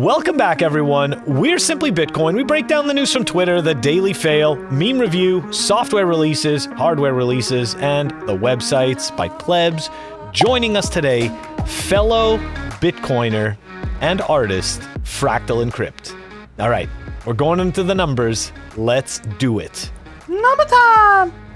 Welcome back, everyone. We're Simply Bitcoin. We break down the news from Twitter, the daily fail, meme review, software releases, hardware releases, and the websites by plebs. Joining us today, fellow Bitcoiner and artist Fractal Encrypt. All right, we're going into the numbers. Let's do it. Number time!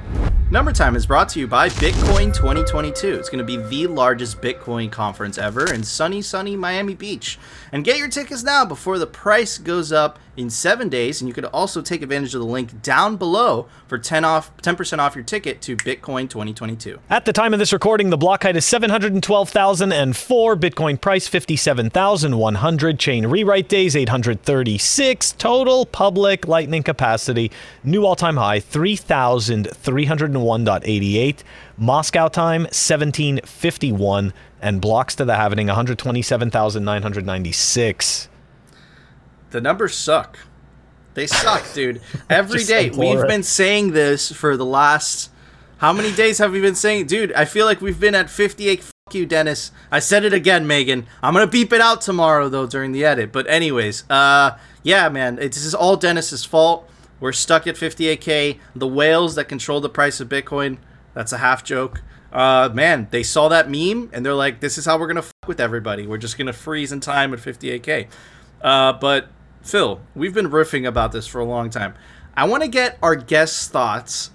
Number Time is brought to you by Bitcoin 2022. It's going to be the largest Bitcoin conference ever in sunny, sunny Miami Beach. And get your tickets now before the price goes up in seven days. And you could also take advantage of the link down below for 10 off, 10% off your ticket to Bitcoin 2022. At the time of this recording, the block height is 712,004, Bitcoin price 57,100, chain rewrite days 836, total public lightning capacity, new all-time high 3,301.88, Moscow time 1751, and blocks to the halvening 127,996. The numbers suck. They suck, dude. Every day we've it. been saying this for the last how many days have we been saying, dude? I feel like we've been at 58. Fuck you, Dennis. I said it again, Megan. I'm gonna beep it out tomorrow though during the edit. But anyways, uh, yeah, man, it, this is all Dennis's fault. We're stuck at 58k. The whales that control the price of Bitcoin. That's a half joke. Uh, man, they saw that meme and they're like, this is how we're gonna fuck with everybody. We're just gonna freeze in time at 58k. Uh, but Phil, we've been riffing about this for a long time. I want to get our guests' thoughts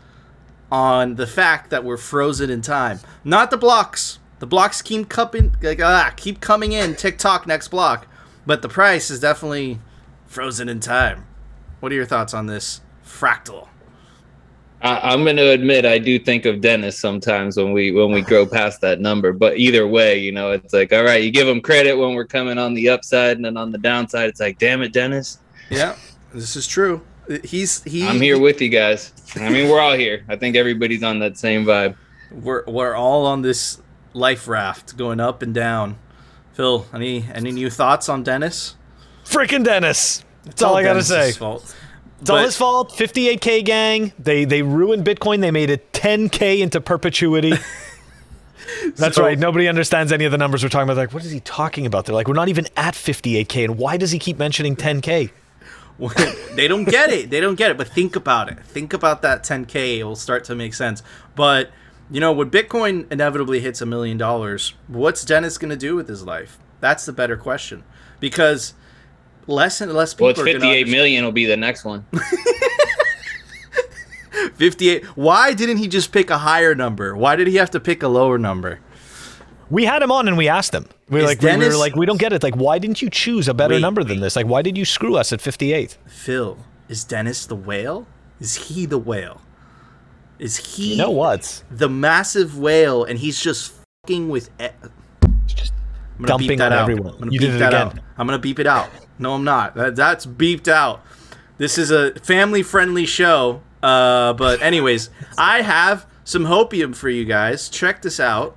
on the fact that we're frozen in time. Not the blocks. The blocks keep coming, like, ah, keep coming in. TikTok next block, but the price is definitely frozen in time. What are your thoughts on this fractal? I, I'm going to admit I do think of Dennis sometimes when we when we grow past that number. But either way, you know, it's like all right, you give him credit when we're coming on the upside, and then on the downside, it's like, damn it, Dennis, Yeah, this is true. He's he. I'm here with you guys. I mean, we're all here. I think everybody's on that same vibe. We're we're all on this life raft going up and down. Phil, any any new thoughts on Dennis? Freaking Dennis. That's all I gotta say. Fault. It's all his fault. 58k gang. They they ruined Bitcoin. They made it 10k into perpetuity. That's So- right. Nobody understands any of the numbers we're talking about. They're like, what is he talking about? They're like, we're not even at 58k, and why does he keep mentioning 10k? they don't get it. They don't get it. But think about it. Think about that 10k. It will start to make sense. But you know, when Bitcoin inevitably hits a million dollars, what's Dennis going to do with his life? That's the better question. Because less and less people Well, it's are 58 understand- million will be the next one. 58. Why didn't he just pick a higher number? Why did he have to pick a lower number? We had him on and we asked him. We were Is like, we were like, we don't get it. Like, why didn't you choose a better Wait, number than this? Like, why did you screw us at 58? Phil, is Dennis the whale? Is he the whale? Is he You know what? the massive whale and he's just fucking with e- I'm gonna Dumping beep that on out. everyone. I'm gonna You beep did it that again. out. I'm gonna beep it out. No, I'm not. That, that's beeped out. This is a family-friendly show. Uh, but anyways, I have some hopium for you guys. Check this out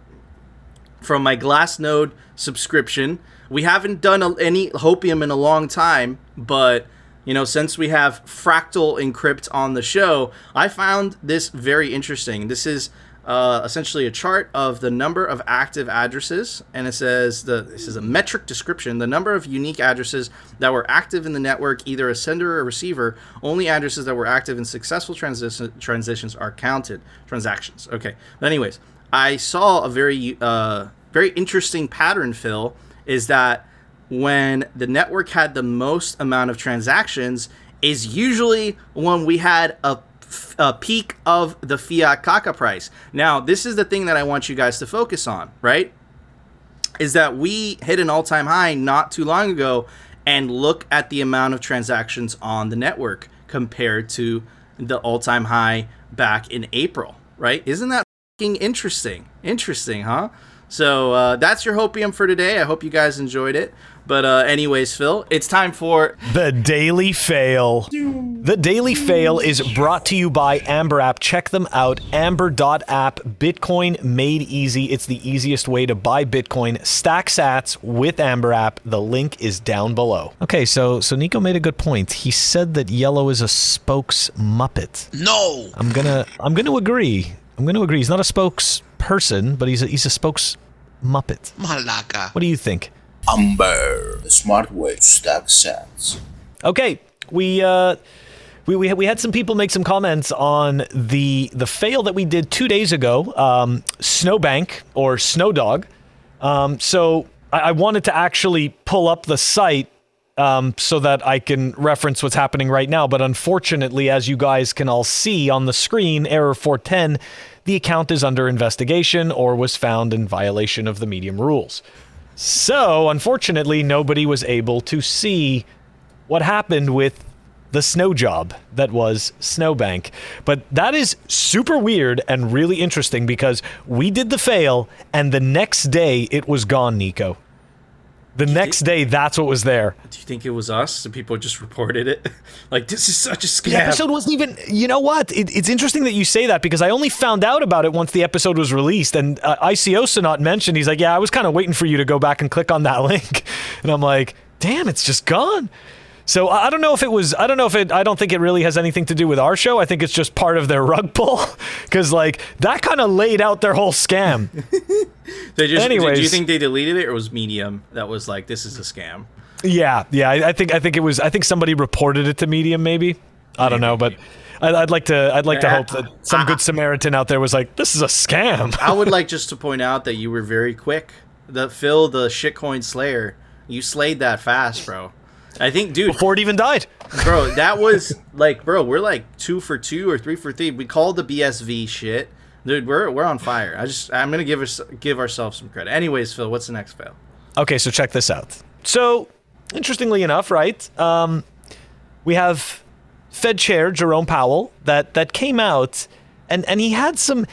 from my Glassnode subscription. We haven't done a, any hopium in a long time, but you know, since we have Fractal Encrypt on the show, I found this very interesting. This is uh, essentially a chart of the number of active addresses, and it says the this is a metric description: the number of unique addresses that were active in the network, either a sender or receiver. Only addresses that were active in successful transition, transitions are counted. Transactions. Okay. But anyways, I saw a very uh, very interesting pattern. Phil is that when the network had the most amount of transactions is usually when we had a, a peak of the fiat caca price. Now, this is the thing that I want you guys to focus on, right? Is that we hit an all time high not too long ago and look at the amount of transactions on the network compared to the all time high back in April, right? Isn't that interesting? Interesting, huh? So uh, that's your hopium for today. I hope you guys enjoyed it. But uh, anyways, Phil, it's time for The Daily Fail. The Daily Fail is brought to you by Amber App. Check them out. Amber.app. Bitcoin made easy. It's the easiest way to buy Bitcoin. Stack sats with Amber App. The link is down below. Okay, so so Nico made a good point. He said that yellow is a spokes muppet. No. I'm gonna I'm gonna agree. I'm gonna agree. He's not a spokesperson, but he's a he's a spokes muppet. Malaka. What do you think? Amber, the smart way stack sats. Okay, we uh, we, we, we had some people make some comments on the the fail that we did two days ago, um, Snowbank or Snowdog. Um, so I, I wanted to actually pull up the site um, so that I can reference what's happening right now. But unfortunately, as you guys can all see on the screen, error 410, the account is under investigation or was found in violation of the medium rules. So, unfortunately, nobody was able to see what happened with the snow job that was Snowbank. But that is super weird and really interesting because we did the fail and the next day it was gone, Nico. The next day, that's what was there. Do you think it was us? And people just reported it? like, this is such a scam. The episode wasn't even. You know what? It, it's interesting that you say that because I only found out about it once the episode was released. And uh, ICO mentioned, he's like, Yeah, I was kind of waiting for you to go back and click on that link. And I'm like, Damn, it's just gone. So I don't know if it was. I don't know if it. I don't think it really has anything to do with our show. I think it's just part of their rug pull, because like that kind of laid out their whole scam. they just. Anyways. do you think they deleted it, or was Medium that was like, "This is a scam"? Yeah, yeah. I, I think. I think it was. I think somebody reported it to Medium. Maybe. I don't know, but. I'd, I'd like to. I'd like to hope that some good Samaritan out there was like, "This is a scam." I would like just to point out that you were very quick. The Phil, the shitcoin slayer, you slayed that fast, bro. I think, dude, Before it even died. bro, that was like, bro, we're like two for two or three for three. We called the BSV shit, dude. We're we're on fire. I just, I'm gonna give us give ourselves some credit. Anyways, Phil, what's the next fail? Okay, so check this out. So, interestingly enough, right? Um, we have Fed Chair Jerome Powell that that came out, and and he had some.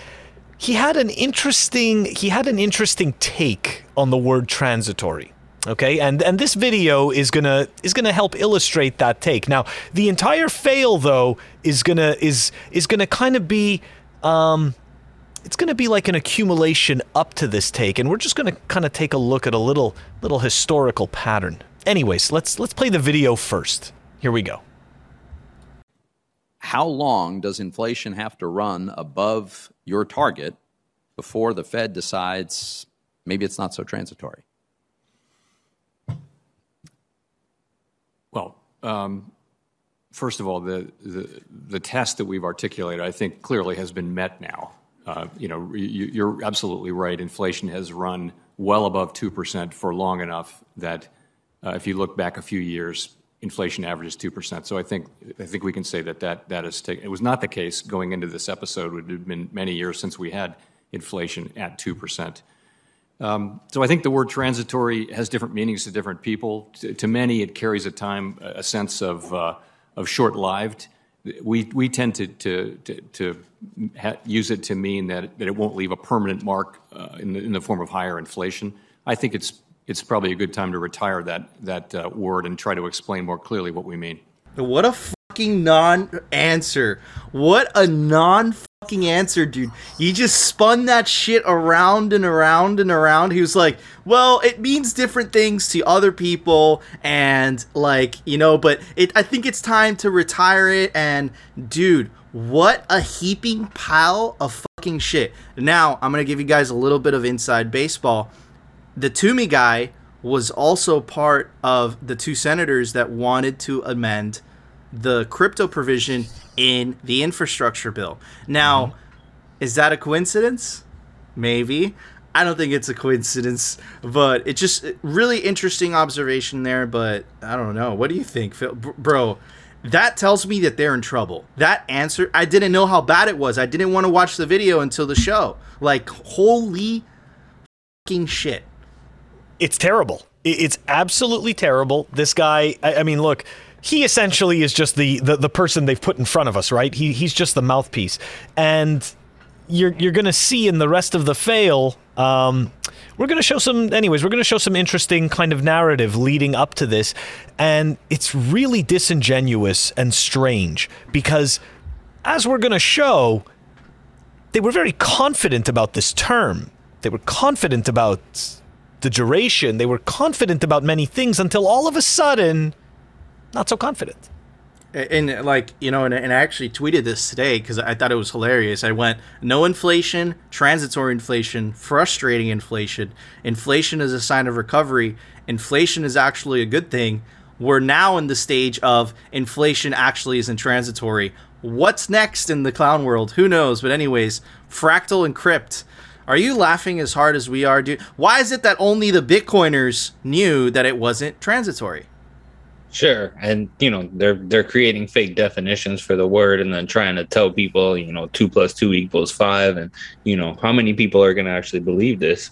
He had an interesting. He had an interesting take on the word transitory. Okay, and and this video is gonna is gonna help illustrate that take. Now, the entire fail though is gonna is is gonna kind of be. Um, it's going to be like an accumulation up to this take and we're just going to kind of take a look at a little little historical pattern anyways let's let's play the video first here we go how long does inflation have to run above your target before the Fed decides maybe it's not so transitory? Um, first of all, the, the, the test that we've articulated, I think, clearly has been met now. Uh, you know, you, you're absolutely right. Inflation has run well above 2% for long enough that uh, if you look back a few years, inflation averages 2%. So I think, I think we can say that that, that is taken. It was not the case going into this episode. It had been many years since we had inflation at 2%. Um, so I think the word transitory has different meanings to different people. To, to many, it carries a time, a sense of, uh, of short-lived. We, we tend to, to, to, to ha- use it to mean that, that it won't leave a permanent mark uh, in, the, in the form of higher inflation. I think it's, it's probably a good time to retire that, that uh, word and try to explain more clearly what we mean. What a fucking non-answer. What a non-fucking answer, dude. He just spun that shit around and around and around. He was like, "Well, it means different things to other people and like, you know, but it I think it's time to retire it and dude, what a heaping pile of fucking shit. Now, I'm going to give you guys a little bit of inside baseball. The Toomey guy was also part of the two senators that wanted to amend the crypto provision in the infrastructure bill. Now, is that a coincidence? Maybe. I don't think it's a coincidence, but it's just really interesting observation there. But I don't know. What do you think, Phil? Br- bro? That tells me that they're in trouble. That answer, I didn't know how bad it was. I didn't want to watch the video until the show. Like, holy fucking shit. it's terrible it's absolutely terrible this guy i, I mean look he essentially is just the, the the person they've put in front of us right? He, he's just the mouthpiece. And you're you're gonna see in the rest of the fail um, we're gonna show some anyways we're gonna show some interesting kind of narrative leading up to this. And it's really disingenuous and strange because as we're gonna show they were very confident about this term. They were confident about the duration. They were confident about many things until all of a sudden not so confident and like you know, and, and I actually tweeted this today because I thought it was hilarious. I went, no inflation, transitory inflation, frustrating inflation. Inflation is a sign of recovery. Inflation is actually a good thing. We're now in the stage of inflation actually isn't transitory. What's next in the clown world? Who knows? But anyways, Fractal Encrypt. Are you laughing as hard as we are, dude? Why is it that only the Bitcoiners knew that it wasn't transitory? Sure, and you know they're they're creating fake definitions for the word, and then trying to tell people, you know, two plus two equals five, and you know how many people are going to actually believe this?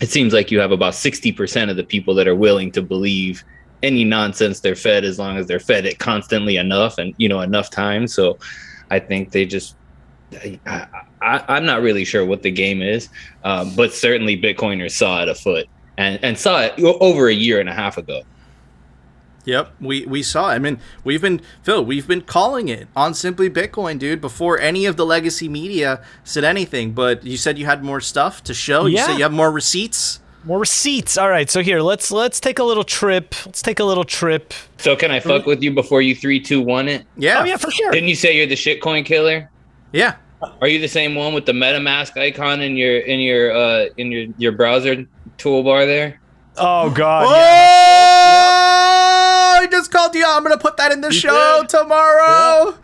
It seems like you have about sixty percent of the people that are willing to believe any nonsense they're fed, as long as they're fed it constantly enough, and you know enough time. So, I think they just. I, am not really sure what the game is, um, but certainly Bitcoiners saw it afoot and, and saw it over a year and a half ago. Yep, we we saw. I mean, we've been Phil. We've been calling it on Simply Bitcoin, dude. Before any of the legacy media said anything. But you said you had more stuff to show. Yeah. You said you have more receipts. More receipts. All right, so here let's let's take a little trip. Let's take a little trip. So can I fuck with you before you three, two, one it? Yeah. Oh yeah, for sure. Didn't you say you're the shitcoin killer? Yeah. Are you the same one with the MetaMask icon in your in your uh in your your browser toolbar there? Oh god. Oh, yeah. I'm gonna put that in the You show did. tomorrow.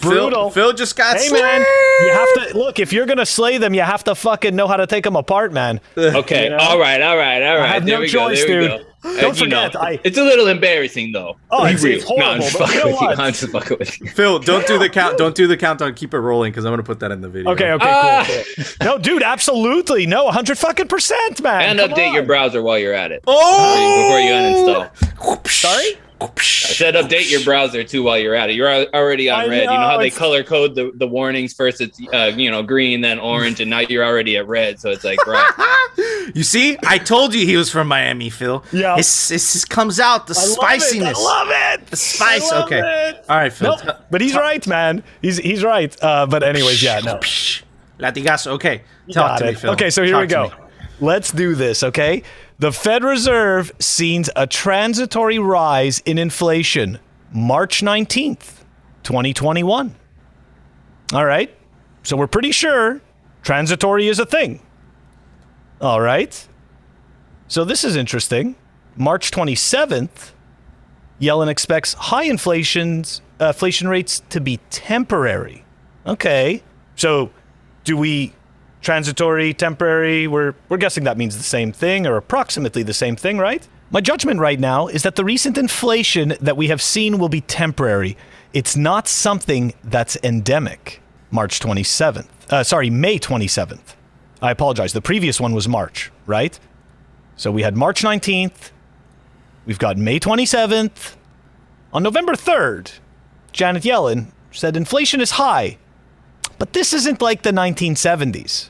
brutal. Phil, Phil just got Hey slayed. man, you have to look. If you're gonna slay them, you have to fucking know how to take them apart, man. Okay, You know? all right, all right, all right. have there no we choice, go. There we dude. go. Don't you know, forget, I- it's a little embarrassing though. Oh, Be it's- real. it's No, I'm horrible, just but fucking you know with you. what? I'm just fucking with you. Phil, don't do the count. Don't do the countdown. Keep it rolling because I'm gonna put that in the video. Okay, okay, Ah. cool, cool. No, dude, absolutely, no, 100 fucking percent, man. And Come update your browser while you're at it. Oh, Before you uninstall. Sorry. I said update your browser too while you're at it. You're already on I red. you know know, how they color code the, the warnings first it's uh, you know green then orange and now you're already at red so it's like right. You see, I told you he was from Miami, Phil. Yeah. It's, it's, it comes out the I love it, spiciness. I love it. The spice. I love Okay. it. All right, Phil. Nope, but he's right, man. He's he's right. Uh, but anyways, yeah, no. Latigazo. Okay. Talk Got to me. Phil. Okay, so here Talk we to go. Let's do this, okay? The Fed Reserve sees a transitory rise in inflation March 19th, 2021. All right. So we're pretty sure transitory is a thing. All right. So this is interesting. March 27th, Yellen expects high inflations, uh, inflation rates to be temporary. Okay. So do we transitory, temporary? We're we're guessing that means the same thing or approximately the same thing, right? My judgment right now is that the recent inflation that we have seen will be temporary. It's not something that's endemic. March 27th. Uh, sorry, May 27th. I apologize. The previous one was March, right? So we had March 19th. We've got May 27th. On November 3rd, Janet Yellen said inflation is high, but this isn't like the 1970s.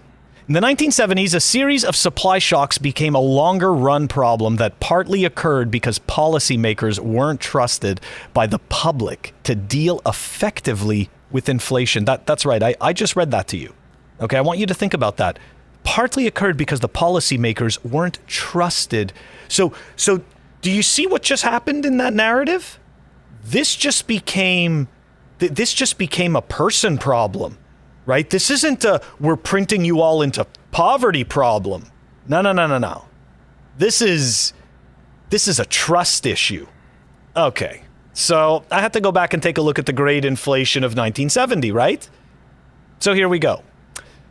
In the 1970s, a series of supply shocks became a longer run problem that partly occurred because policymakers weren't trusted by the public to deal effectively with inflation. That, that's right, I, I just read that to you. Okay, I want you to think about that. Partly occurred because the policymakers weren't trusted. So, so do you see what just happened in that narrative? This just became this just became a person problem, right? This isn't a we're printing you all into poverty problem. No, no, no, no, no. This is this is a trust issue. Okay. So, I have to go back and take a look at the great inflation of 1970, right? So here we go.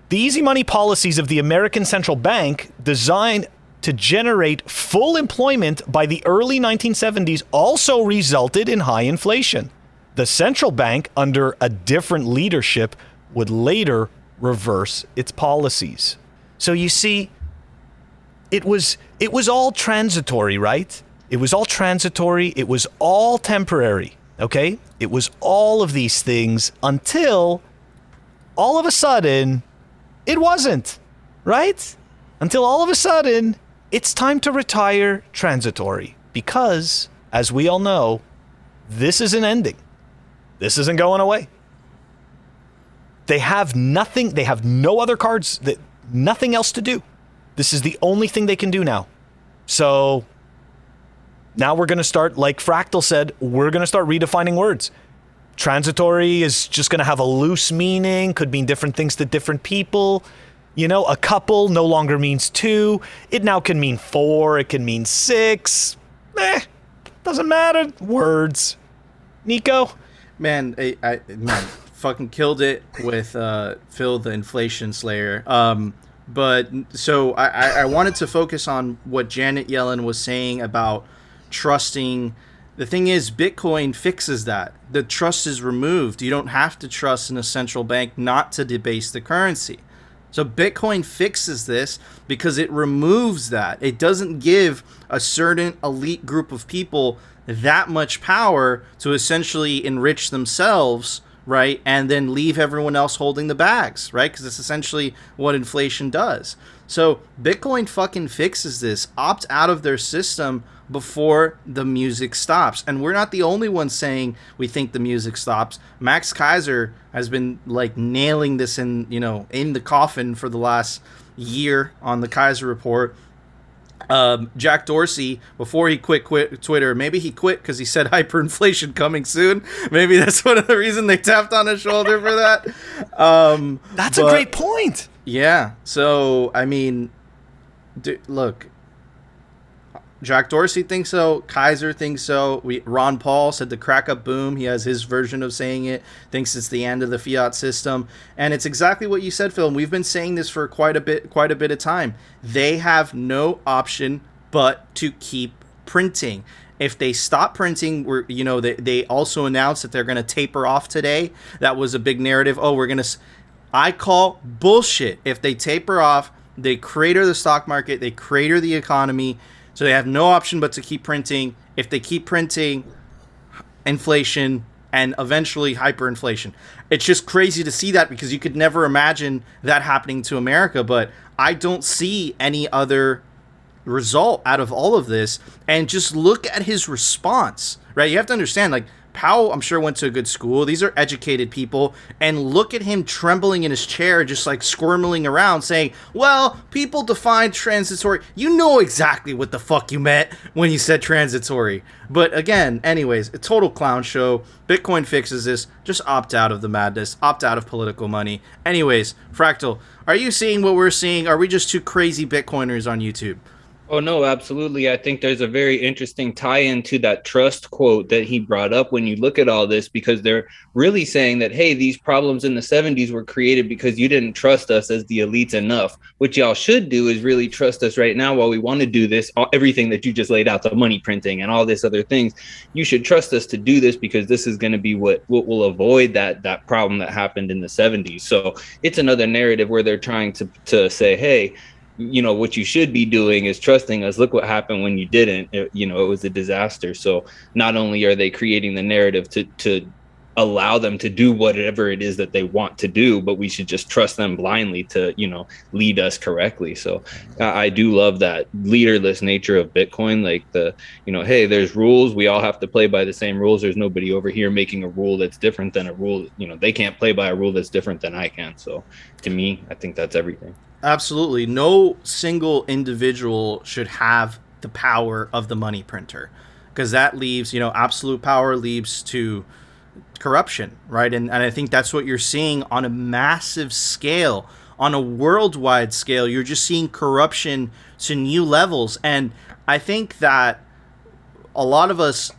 The easy money policies of the American Central Bank, designed to generate full employment by the early 1970s, also resulted in high inflation. The central bank, under a different leadership, would later reverse its policies. So you see, it was it was all transitory, right? It was all transitory, it was all temporary, okay? It was all of these things until all of a sudden it wasn't, right? Until all of a sudden, it's time to retire transitory because, as we all know, this isn't ending. This isn't going away. They have nothing, they have no other cards, that, nothing else to do. This is the only thing they can do now. So now we're going to start, like Fractal said, we're going to start redefining words. Transitory is just going to have a loose meaning, could mean different things to different people. You know, a couple no longer means two. It now can mean four, it can mean six. Eh, doesn't matter. Words. Nico? Man, I, I man, fucking killed it with uh, Phil the Inflation Slayer. Um, but so I, I, wanted to focus on what Janet Yellen was saying about trusting. The thing is, Bitcoin fixes that. The trust is removed. You don't have to trust in a central bank not to debase the currency. So Bitcoin fixes this because it removes that. It doesn't give a certain elite group of people that much power to essentially enrich themselves, right? And then leave everyone else holding the bags, right? Because it's essentially what inflation does. So Bitcoin fucking fixes this. Opt out of their system before the music stops. And we're not the only ones saying we think the music stops. Max Keiser has been like nailing this in, you know, in the coffin for the last year on the Keiser report. Um, Jack Dorsey, before he quit, quit Twitter, maybe he quit because he said hyperinflation coming soon. Maybe that's one of the reasons they tapped on his shoulder for that. Um, That's but- a great point. yeah. So I mean, d- look, Jack Dorsey thinks so. Keiser thinks so. We Ron Paul said the crack up boom. He has his version of saying it. Thinks it's the end of the fiat system, and it's exactly what you said, Phil. And we've been saying this for quite a bit, quite a bit of time. They have no option but to keep printing. If they stop printing, we're you know they they also announced that they're going to taper off today. That was a big narrative. Oh, we're going to. I call bullshit. If they taper off, they crater the stock market, they crater the economy. So they have no option but to keep printing. If they keep printing, inflation and eventually hyperinflation. It's just crazy to see that because you could never imagine that happening to America, but I don't see any other result out of all of this. And just look at his response, right? You have to understand, like, Powell, I'm sure, went to a good school. These are educated people. And look at him trembling in his chair, just like squirming around, saying, Well, people define transitory. You know exactly what the fuck you meant when you said transitory. But again, anyways, a total clown show. Bitcoin fixes this. Just opt out of the madness, opt out of political money. Anyways, Fractal, are you seeing what we're seeing? Are we just two crazy Bitcoiners on YouTube? Oh no, absolutely. I think there's a very interesting tie-in to that trust quote that he brought up when you look at all this because they're really saying that hey, these problems in the 70s were created because you didn't trust us as the elites enough. What y'all should do is really trust us right now while we want to do this all, everything that you just laid out, the money printing and all this other things. You should trust us to do this because this is going to be what what will avoid that that problem that happened in the 70s. So, it's another narrative where they're trying to to say, hey, you know what you should be doing is trusting us. Look what happened when you didn't. It- you know it was a disaster. So not only are they creating the narrative to to allow them to do whatever it is that they want to do but we should just trust them blindly to you know lead us correctly. So i, do love that leaderless nature of bitcoin like the you know hey there's rules. We all have to play by the same rules. There's nobody over here making a rule that's different than a rule. You know they can't play by a rule that's different than i can. So to me i think that's everything. Absolutely. No single individual should have the power of the money printer because that leaves, you know, absolute power leaves to corruption, right? And, and I think that's what you're seeing on a massive scale, on a worldwide scale. You're just seeing corruption to new levels. And I think that a lot of us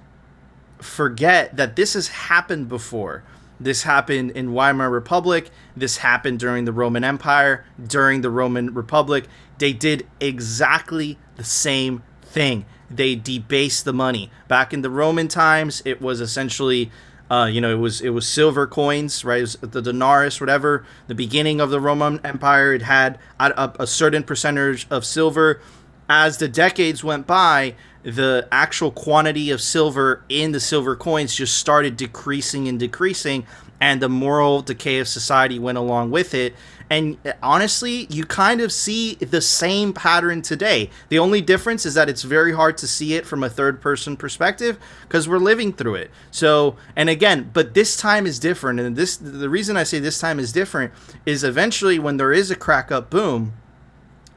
forget that this has happened before. This happened in Weimar Republic. This happened during the Roman Empire, during the Roman Republic. They did exactly the same thing. They debased the money. Back in the Roman times, it was essentially uh, you know, it was it was silver coins, right? The denarius, whatever. The beginning of the Roman Empire, it had a, a certain percentage of silver. As the decades went by, the actual quantity of silver in the silver coins just started decreasing and decreasing, and the moral decay of society went along with it. And uh, honestly, you kind of see the same pattern today. The only difference is that it's very hard to see it from a third person perspective because we're living through it. So, and again, but this time is different. And this, the reason I say this time is different is eventually when there is a crack up boom,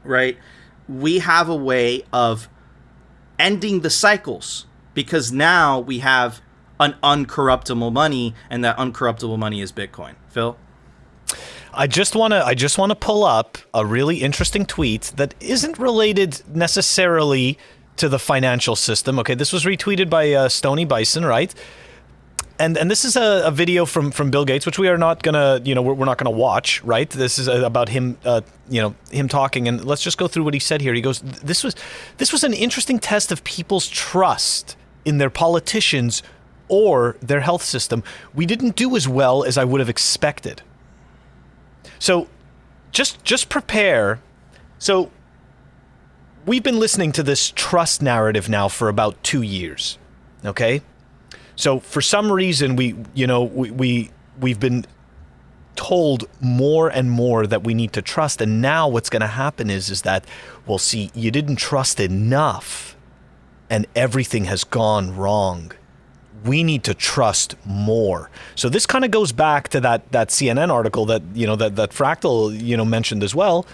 right? We have a way of ending the cycles because now we have an uncorruptible money, and that uncorruptible money is Bitcoin. Phil. I just want to I just want to pull up a really interesting tweet that isn't related necessarily to the financial system. Okay, this was retweeted by uh, Stony Bison, right? And and this is a, a, video from from Bill Gates, which we are not gonna you know we're, we're not gonna watch, right? This is about him, uh, you know, him talking. And let's just go through what he said here. He goes, "This was this was an interesting test of people's trust in their politicians or their health system. We didn't do as well as I would have expected." So just just prepare. So we've been listening to this trust narrative now for about 2 years. Okay? So for some reason we you know we, we we've been told more and more that we need to trust and now what's going to happen is is that well see you didn't trust enough and everything has gone wrong we need to trust more. So this kind of goes back to that that CNN article that you know that that Fractal you know mentioned as well.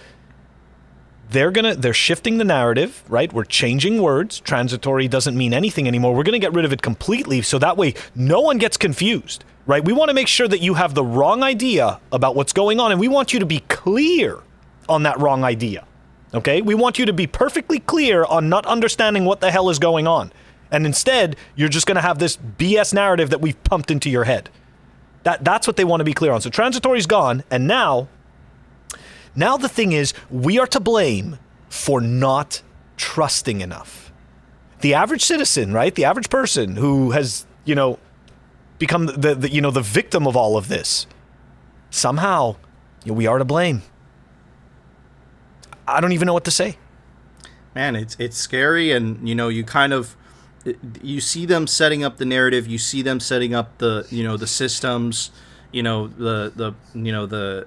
They're gonna they're shifting the narrative, right? We're changing words. Transitory doesn't mean anything anymore. We're gonna get rid of it completely, so that way no one gets confused, right? We want to make sure that you have the wrong idea about what's going on, and we want you to be clear on that wrong idea. Okay? We want you to be perfectly clear on not understanding what the hell is going on. And instead, you're just going to have this BS narrative that we've pumped into your head. That, that's what they want to be clear on. So transitory's gone, and now, now the thing is, we are to blame for not trusting enough. The average citizen, right? The average person who has, you know, become the, the you know the victim of all of this. Somehow, you know, we are to blame. I don't even know what to say. Man, it's it's scary, and you know, you kind of you see them setting up the narrative you see them setting up the you know the systems you know the the you know the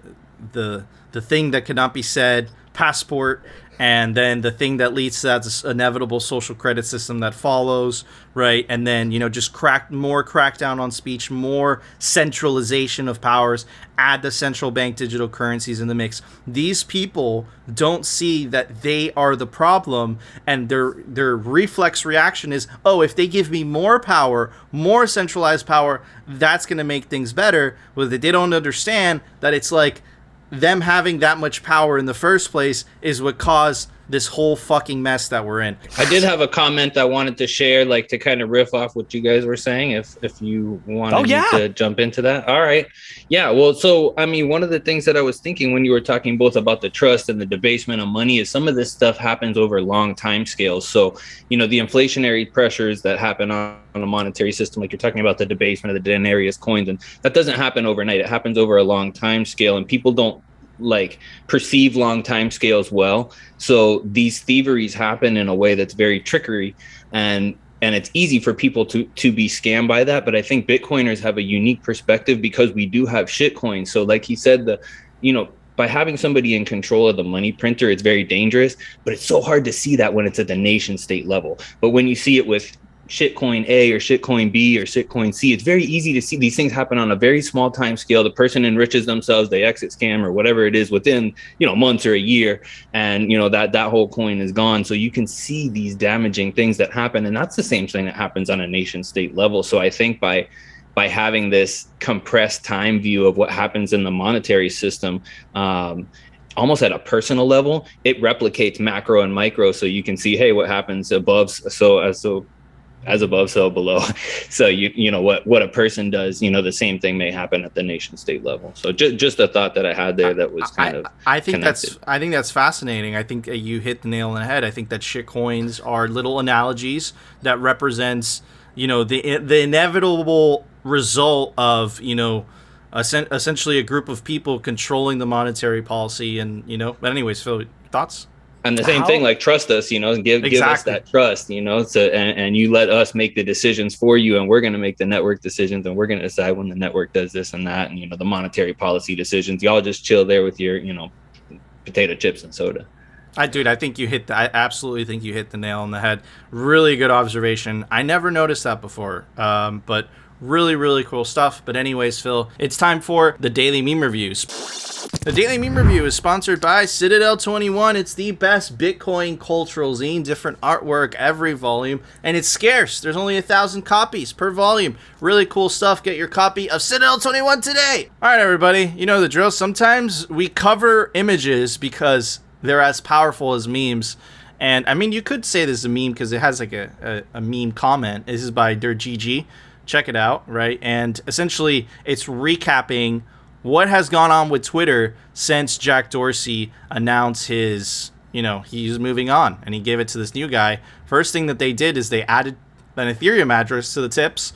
the the thing that cannot be said passport and then the thing that leads to that inevitable social credit system that follows right? And then you know just crack more crackdown on speech more centralization of powers add the central bank digital currencies in the mix. These people don't see that they are the problem and their their reflex reaction is oh if they give me more power more centralized power that's going to make things better. But they don't understand that it's like them having that much power in the first place is what caused this whole fucking mess that we're in. I did have a comment I wanted to share, like to kind of riff off what you guys were saying. If if you wanted oh, yeah. to jump into that, all right, yeah. Well, so I mean, one of the things that I was thinking when you were talking both about the trust and the debasement of money is some of this stuff happens over long time scales. So you know, the inflationary pressures that happen on, on a monetary system, like you're talking about the debasement of the denarius coins, and that doesn't happen overnight. It happens over a long time scale, and people don't like perceive long time scales well. So these thieveries happen in a way that's very trickery and and it's easy for people to to be scammed by that. But I think Bitcoiners have a unique perspective because we do have shitcoins. So like he said, the you know by having somebody in control of the money printer, it's very dangerous, but it's so hard to see that when it's at the nation state level. But when you see it with shitcoin A or shitcoin B or shitcoin C. It's very easy to see these things happen on a very small time scale. The person enriches themselves, they exit scam or whatever it is within, you know, months or a year. And, you know, that that whole coin is gone. So you can see these damaging things that happen. And that's the same thing that happens on a nation state level. So I think by by having this compressed time view of what happens in the monetary system, um, almost at a personal level, it replicates macro and micro. So you can see, hey, what happens above. So as so as above so below. So you you know what what a person does you know the same thing may happen at the nation state level. So just just a thought that i had there that was kind I, of i think connected. that's i think that's fascinating. I think you hit the nail on the head. I think that shit coins are little analogies that represents you know the the inevitable result of you know essentially a group of people controlling the monetary policy and you know but anyways phil thoughts and the same How? thing, like trust us, you know, give exactly. give us that trust, you know. So and, and you let us make the decisions for you, and we're going to make the network decisions, and we're going to decide when the network does this and that, and you know, the monetary policy decisions. Y'all just chill there with your, you know, potato chips and soda. I dude, I think you hit. The, I absolutely think you hit the nail on the head. Really good observation. I never noticed that before, um, but really, really cool stuff. But anyways, Phil, it's time for the daily meme reviews. The Daily Meme Review is sponsored by Citadel 21. It's the best Bitcoin cultural zine, different artwork every volume, and it's scarce. There's only a thousand copies per volume. Really cool stuff. Get your copy of Citadel 21 today. All right, everybody. You know the drill. Sometimes we cover images because they're as powerful as memes. And I mean, you could say this is a meme because it has like a, a, a meme comment. This is by DirtGG. Check it out, right? And essentially, it's recapping what has gone on with Twitter since Jack Dorsey announced his, you know, he's moving on and he gave it to this new guy. First thing that they did is they added an Ethereum address to the tips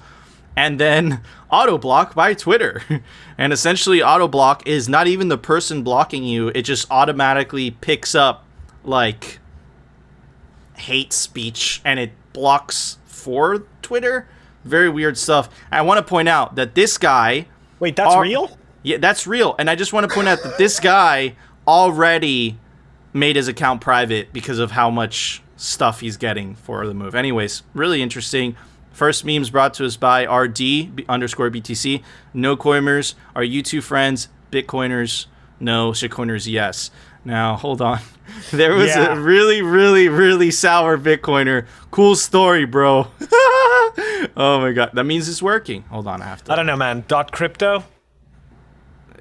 and then auto block by Twitter. and essentially, auto block is not even the person blocking you, it just automatically picks up like hate speech and it blocks for Twitter. Very weird stuff. I want to point out that this guy. Wait, that's are- real? Yeah, that's real. And I just want to point out that this guy already made his account private because of how much stuff he's getting for the move. Anyways, really interesting. First memes brought to us by RD underscore BTC. No coiners. Are you two friends? Bitcoiners? No. Shitcoiners? Yes. Now, hold on. There was Yeah. a really, really, really sour Bitcoiner. Cool story, bro. oh my god. That means it's working. Hold on. I have to. I don't know, man. Dot crypto?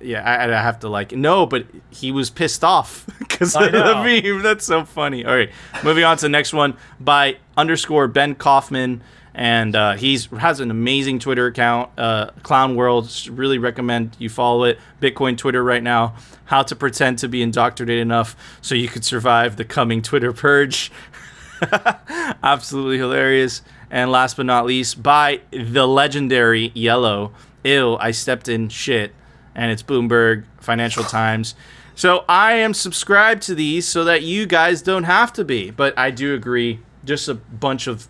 Yeah, I, I have to like no, but he was pissed off because of the meme. That's so funny. All right, moving on to the next one by underscore Ben Kaufman, and uh, he's has an amazing Twitter account, uh, Clown World. Really recommend you follow it. Bitcoin Twitter right now. How to pretend to be indoctrinated enough so you could survive the coming Twitter purge. Absolutely hilarious. And last but not least, by the legendary Yellow. Ew, I stepped in shit. And it's Bloomberg, Financial Times. So I am subscribed to these so that you guys don't have to be. But I do agree, just a bunch of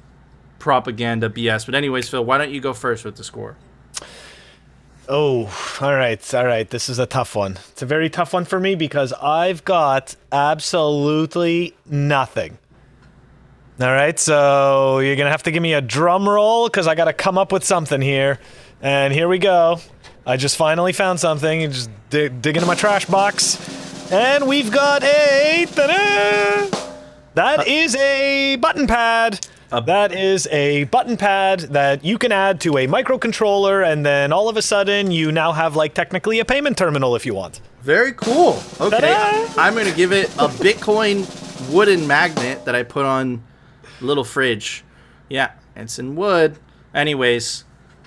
propaganda BS. But anyways, Phil, why don't you go first with the score? Oh, all right, all right. This is a tough one. It's a very tough one for me because I've got absolutely nothing. All right, so you're gonna have to give me a drum roll because I gotta come up with something here. And here we go. I just finally found something. Just dig, dig into my trash box, and we've got a. Ta-da! That uh, is a button pad. That is a button pad that you can add to a microcontroller, and then all of a sudden you now have like technically a payment terminal if you want. Very cool. Okay, Ta-da! I'm gonna give it a Bitcoin wooden magnet that I put on little fridge. Yeah, it's in wood. Anyways,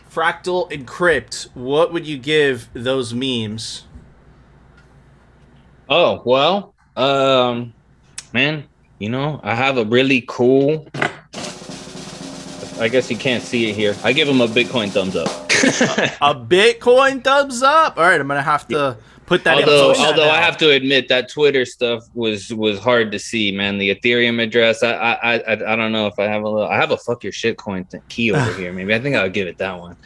Fractal Encrypt. What would you give those memes? Oh well, um, man, you know I have a really cool. I guess you can't see it here. I give him a Bitcoin thumbs up. A Bitcoin thumbs up. All right, I'm gonna have to put that although, in. Post that although I have to admit that Twitter stuff was was hard to see, man. The Ethereum address, I I I, I I don't know if I have a little. I have a fuck your shit coin th- key over here. Maybe I think I'll give it that one.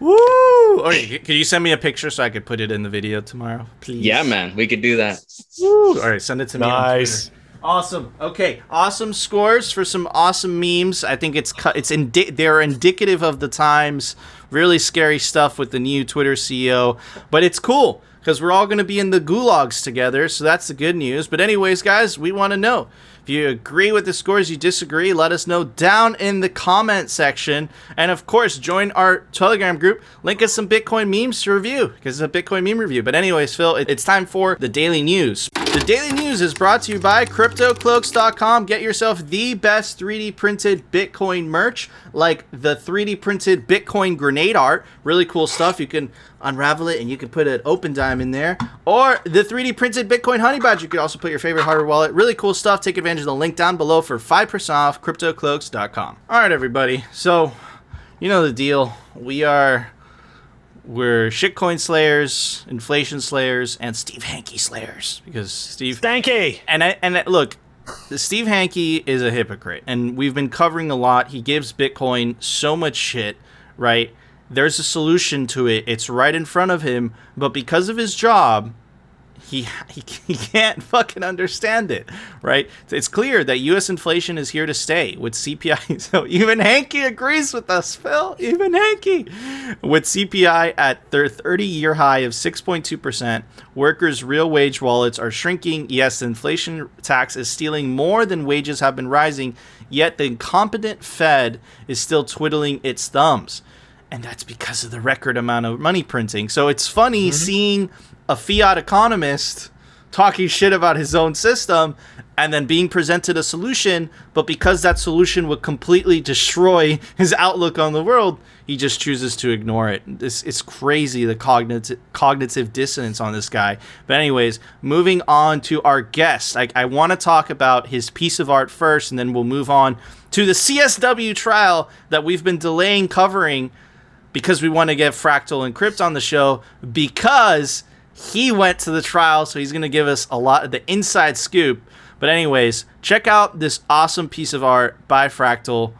Woo! All right, can you send me a picture so I could put it in the video tomorrow, please? Yeah, man, we could do that. Woo! All right, send it to me. Nice. Awesome. Okay, awesome scores for some awesome memes. I think it's. It's indi- they're indicative of the times. Really scary stuff with the new Twitter CEO, but it's cool because we're all going to be in the gulags together. So that's the good news. But anyways, guys, we want to know if you agree with the scores, you disagree. Let us know down in the comment section, and of course, join our Telegram group. Link us some Bitcoin memes to review because it's a Bitcoin meme review. But anyways, Phil, it's time for the daily news. The daily news is brought to you by CryptoCloaks.com. Get yourself the best 3D printed Bitcoin merch, like the 3D printed Bitcoin grenade art. Really cool stuff. You can unravel it and you can put an Opendime in there. Or the 3D printed Bitcoin honey badge. You could also put your favorite hardware wallet. Really cool stuff. Take advantage of the link down below for 5% off CryptoCloaks.com. All right, everybody. So, you know the deal. We are we're shitcoin slayers, inflation slayers, and Steve Hanke slayers because Steve Stanky. and I and I, look, Steve Hanke is a hypocrite, and we've been covering a lot. He gives Bitcoin so much shit, right? There's a solution to it. It's right in front of him, but because of his job, he, he he can't fucking understand it, right? It's clear that U.S. inflation is here to stay with CPI. So even Hanke agrees with us, Phil. Even Hanke, with CPI at their 30-year high of 6.2 percent, workers' real wage wallets are shrinking. Yes, the inflation tax is stealing more than wages have been rising. Yet the incompetent Fed is still twiddling its thumbs and that's because of the record amount of money printing. So it's funny mm-hmm. seeing a fiat economist talking shit about his own system and then being presented a solution, but because that solution would completely destroy his outlook on the world, he just chooses to ignore it. This it's crazy the cognitive cognitive dissonance on this guy. But anyways, moving on to our guest. I, I want to talk about his piece of art first, and then we'll move on to the CSW trial that we've been delaying covering because we want to get Fractal Encrypt on the show because he went to the trial, so he's going to give us a lot of the inside scoop. But anyways, check out this awesome piece of art by Fractal.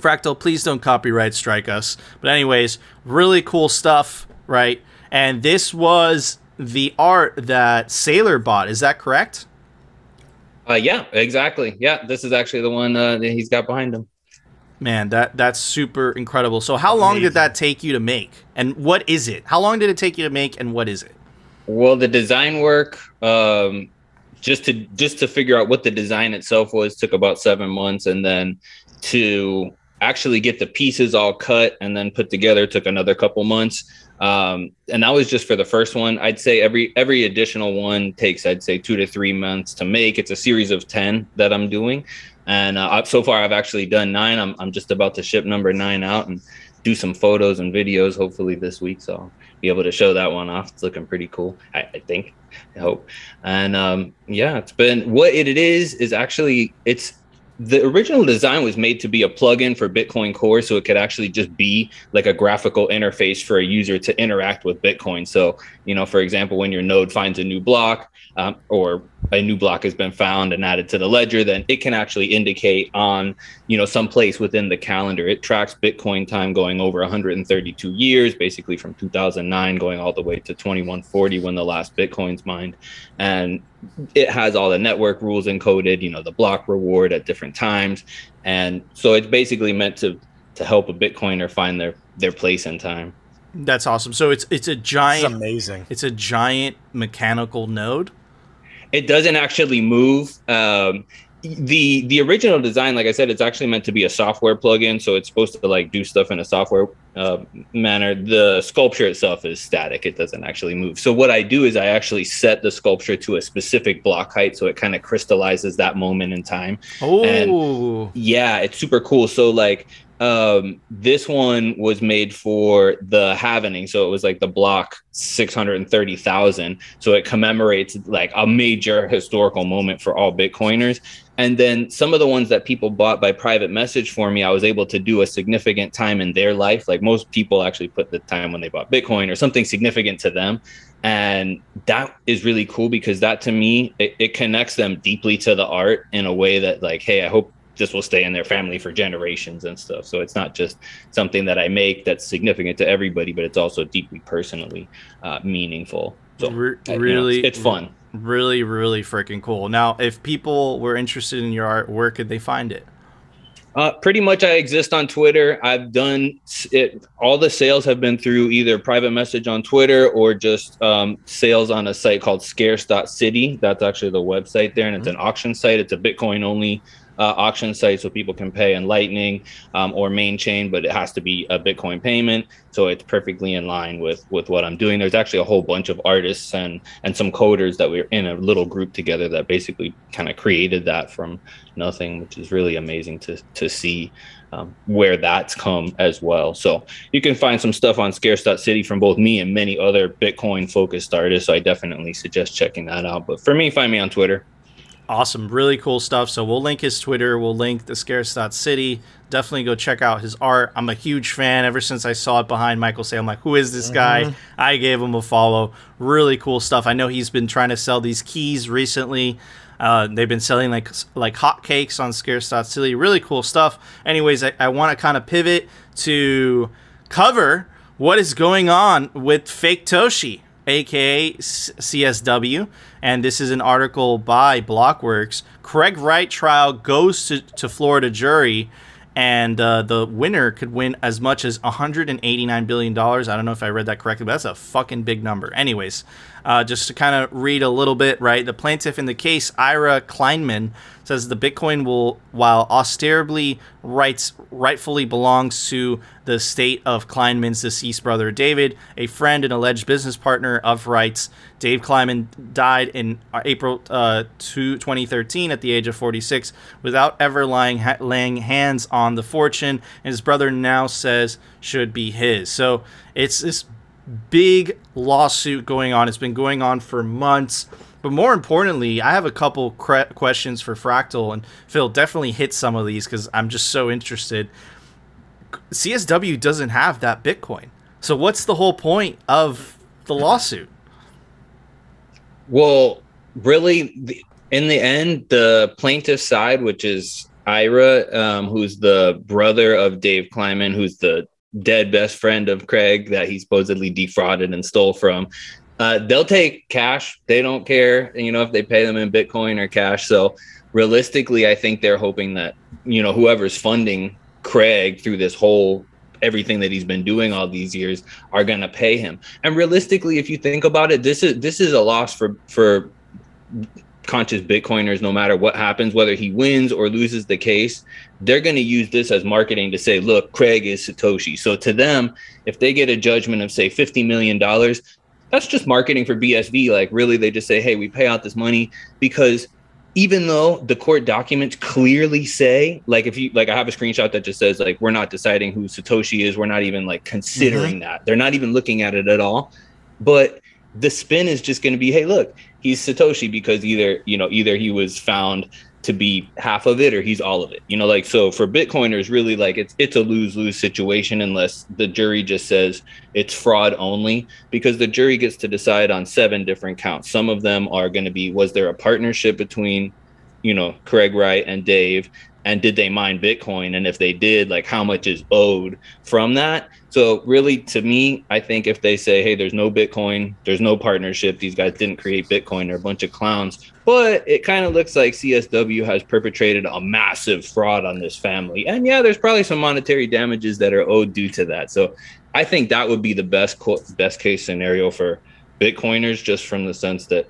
Fractal, please don't copyright strike us. But anyways, really cool stuff, right? And this was the art that Saylor bought. Is that correct? Uh, yeah, exactly. Yeah, this is actually the one uh, that he's got behind him. Man, that that's super incredible. So how long did that take you to make? And what is it? How long did it take you to make and what is it? Well, the design work, um, just to just to figure out what the design itself was, took about seven months, and then to actually get the pieces all cut and then put together took another couple months. Um, and that was just for the first one. I'd say every every additional one takes, I'd say, two to three months to make. It's a series of ten that I'm doing, and uh, so far I've actually done nine. I'm I'm just about to ship number nine out and do some photos and videos hopefully this week. So I'll be able to show that one off. It's looking pretty cool. I, I think. I hope. And um, yeah, it's been what it is is actually it's the original design was made to be a plugin for Bitcoin Core, so it could actually just be like a graphical interface for a user to interact with Bitcoin. So, you know, for example, when your node finds a new block um, or a new block has been found and added to the ledger, then it can actually indicate on, you know, some place within the calendar. It tracks Bitcoin time going over 132 years, basically from 2009 going all the way to 2140 when the last Bitcoin's mined, and it has all the network rules encoded, you know, the block reward at different times. And so it's basically meant to to help a Bitcoiner find their their place in time. That's awesome. So it's it's a It's giant amazing. it's a giant mechanical node. It doesn't actually move. Um, the the original design, like I said, it's actually meant to be a software plugin, so it's supposed to like do stuff in a software uh, manner. The sculpture itself is static; it doesn't actually move. So what I do is I actually set the sculpture to a specific block height, so it kind of crystallizes that moment in time. Oh, Yeah, it's super cool. So like um this one was made for the halvening so it was like the block 630,000 so it commemorates like a major historical moment for all bitcoiners. And then some of the ones that people bought by private message for me I was able to do a significant time in their life. Like most people actually put the time when they bought bitcoin or something significant to them. And that is really cool because that to me it, it connects them deeply to the art in a way that like hey i hope this will stay in their family for generations and stuff so it's not just something that i make that's significant to everybody but it's also deeply personally uh, meaningful so Re- uh, you know, really, it's, it's fun really, really freaking cool. Now, if people were interested in your art, where could they find it? Uh, pretty much, I exist on Twitter. I've done it. All the sales have been through either private message on Twitter or just um, sales on a site called Scarce.city. That's actually the website there, and it's an auction site. It's a Bitcoin only uh, auction site, so people can pay in Lightning um, or main chain, but it has to be a Bitcoin payment. So it's perfectly in line with with what I'm doing. There's actually a whole bunch of artists and and some coders that we're in a little group together that basically kind of created that from nothing, which is really amazing to to see um, where that's come as well. So you can find some stuff on Scarce.city from both me and many other Bitcoin focused artists. So I definitely suggest checking that out. But for me, find me on Twitter. Awesome, really cool stuff. So we'll link his Twitter, we'll link the scarce.city. Definitely go check out his art. I'm a huge fan ever since I saw it behind Michael Say. I'm like, who is this guy? I gave him a follow. Really cool stuff. I know he's been trying to sell these keys recently. Uh, they've been selling like like hotcakes on scarce.city. Really cool stuff. Anyways, I, I want to kind of pivot to cover what is going on with Faketoshi, aka CSW, and this is an article by Blockworks. Craig Wright trial goes to, to Florida jury, and uh, the winner could win as much as 189 billion dollars. I don't know if I read that correctly, but that's a fucking big number. Anyways, uh, just to kind of read a little bit, right? The plaintiff in the case, Ira Kleiman, says the Bitcoin will, while ostensibly rights rightfully belongs to the state of Kleiman's deceased brother David, a friend and alleged business partner of Wright's. Dave Kleinman died in April uh, 2013 at the age of 46 without ever lying, ha- laying hands on the fortune, and his brother now says should be his. So it's this big lawsuit going on. It's been going on for months. But more importantly, I have a couple cre- questions for Fractal, and Phil definitely hit some of these because I'm just so interested. CSW doesn't have that Bitcoin. So what's the whole point of the lawsuit? Well, really, the, in the end, the plaintiff side, which is Ira, um, who's the brother of Dave Kleiman, who's the dead best friend of Craig that he supposedly defrauded and stole from. Uh, they'll take cash. They don't care, you know, if they pay them in Bitcoin or cash. So realistically, I think they're hoping that, you know, whoever's funding Craig through this whole everything that he's been doing all these years are going to pay him. And realistically, if you think about it, this is this is a loss for for conscious bitcoiners no matter what happens whether he wins or loses the case they're going to use this as marketing to say look craig is satoshi. So to them if they get a judgment of say 50 million dollars that's just marketing for bsv like really they just say hey we pay out this money. Because even though the court documents clearly say like if you like i have a screenshot that just says like we're not deciding who satoshi is. We're not even like considering mm-hmm. that. They're not even looking at it at all. But the spin is just going to be hey look he's satoshi because either you know either he was found to be half of it or he's all of it you know like so for bitcoiners really like it's it's a lose-lose situation unless the jury just says it's fraud only because the jury gets to decide on seven different counts. Some of them are going to be was there a partnership between you know craig wright and dave and did they mine bitcoin? And if they did like how much is owed from that? So really to me i think if they say hey there's no bitcoin there's no partnership these guys didn't create bitcoin they're a bunch of clowns. But it kind of looks like csw has perpetrated a massive fraud on this family. And yeah there's probably some monetary damages that are owed due to that. So i think that would be the best best case scenario for bitcoiners just from the sense that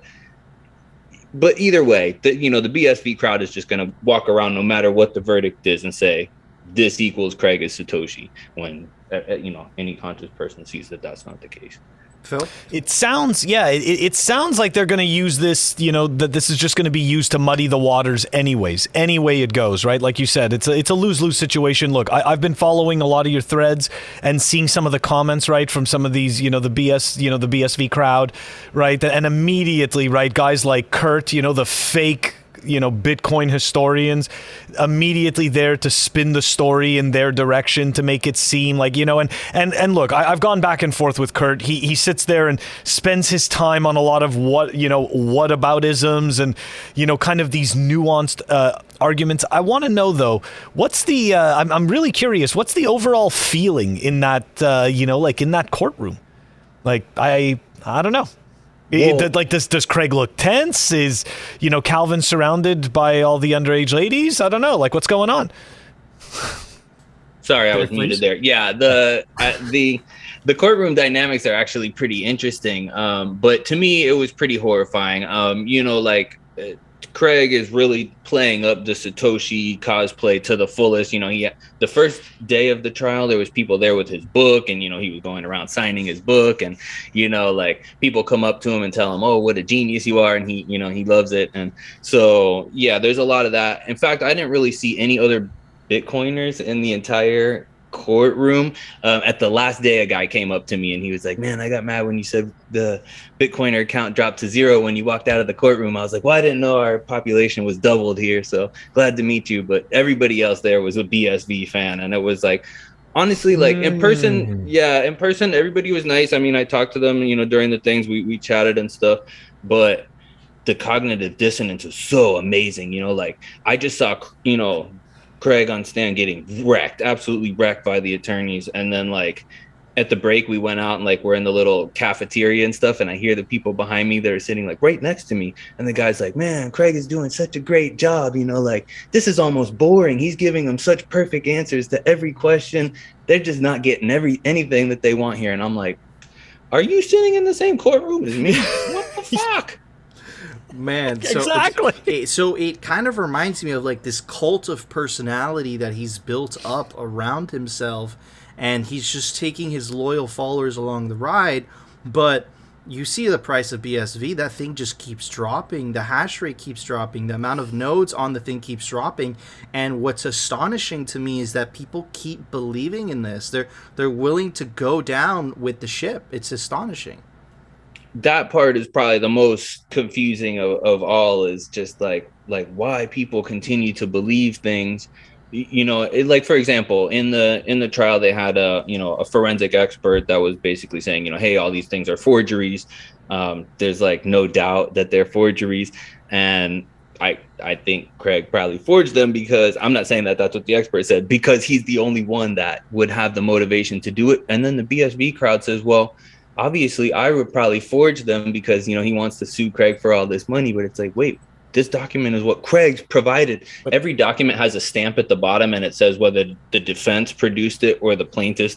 but either way, the, you know, the BSV crowd is just going to walk around no matter what the verdict is and say this equals Craig is Satoshi when uh, uh, you know any conscious person sees that that's not the case. Phil? It sounds, yeah, it, it sounds like they're going to use this, you know, that this is just going to be used to muddy the waters anyways, any way it goes, right? Like you said, it's a, it's a lose lose situation. Look, I, have been following a lot of your threads and seeing some of the comments, right, from some of these, you know, the BS, you know, the BSV crowd, right? And immediately, right, guys like Kurt, you know, the fake you know Bitcoin historians immediately there to spin the story in their direction to make it seem like you know and and and look I, have gone back and forth with Kurt. He he sits there and spends his time on a lot of what you know what about isms and you know kind of these nuanced uh, arguments. I want to know though what's the uh, I'm I'm really curious what's the overall feeling in that uh, you know like in that courtroom? Like I I don't know it, like does does Craig look tense? Is you know Calvin surrounded by all the underage ladies? I don't know. Like what's going on? Sorry, I was muted there. Yeah, the uh, the the courtroom dynamics are actually pretty interesting. Um, but to me, it was pretty horrifying. Um, you know, like uh, Craig is really playing up the Satoshi cosplay to the fullest. You know, he the first day of the trial, there was people there with his book, and you know he was going around signing his book, and you know, like people come up to him and tell him, "Oh, what a genius you are," and he, you know, he loves it. And so, yeah, there's a lot of that. In fact, I didn't really see any other Bitcoiners in the entire courtroom. Um, at the last day, a guy came up to me and he was like, "Man, I got mad when you said the Bitcoiner account dropped to zero when you walked out of the courtroom." I was like, "Well, I didn't know our population was doubled here, so glad to meet you." But everybody else there was a BSV fan, and it was like. Honestly, like in person, mm. yeah, in person, everybody was nice. I mean, I talked to them, you know, during the things we, we chatted and stuff, but the cognitive dissonance was so amazing. You know, like I just saw, you know, Craig on stand getting wrecked, absolutely wrecked by the attorneys, and then like at the break we went out and like we're in the little cafeteria and stuff and i hear the people behind me that are sitting like right next to me. And the guy's like man craig is doing such a great job you know like this is almost boring. He's giving them such perfect answers to every question. They're just not getting every anything that they want here. And i'm like are you sitting in the same courtroom as me? What the fuck Man, so Exactly. It, so it kind of reminds me of like this cult of personality that he's built up around himself, and he's just taking his loyal followers along the ride. But you see the price of BSV, that thing just keeps dropping. The hash rate keeps dropping. The amount of nodes on the thing keeps dropping. And what's astonishing to me is that people keep believing in this. They're they're willing to go down with the ship. It's astonishing. That part is probably the most confusing of, of all is just like like why people continue to believe things. You know it, like for example in the in the trial they had a you know a forensic expert that was basically saying you know hey all these things are forgeries. Um, there's like no doubt that they're forgeries. And I, I think Craig probably forged them because I'm not saying that that's what the expert said because he's the only one that would have the motivation to do it. And then the BSV crowd says, well, obviously I would probably forge them because you know he wants to sue Craig for all this money, but it's like, wait, this document is what Craig's provided. Every document has a stamp at the bottom and it says whether the defense produced it or the plaintiff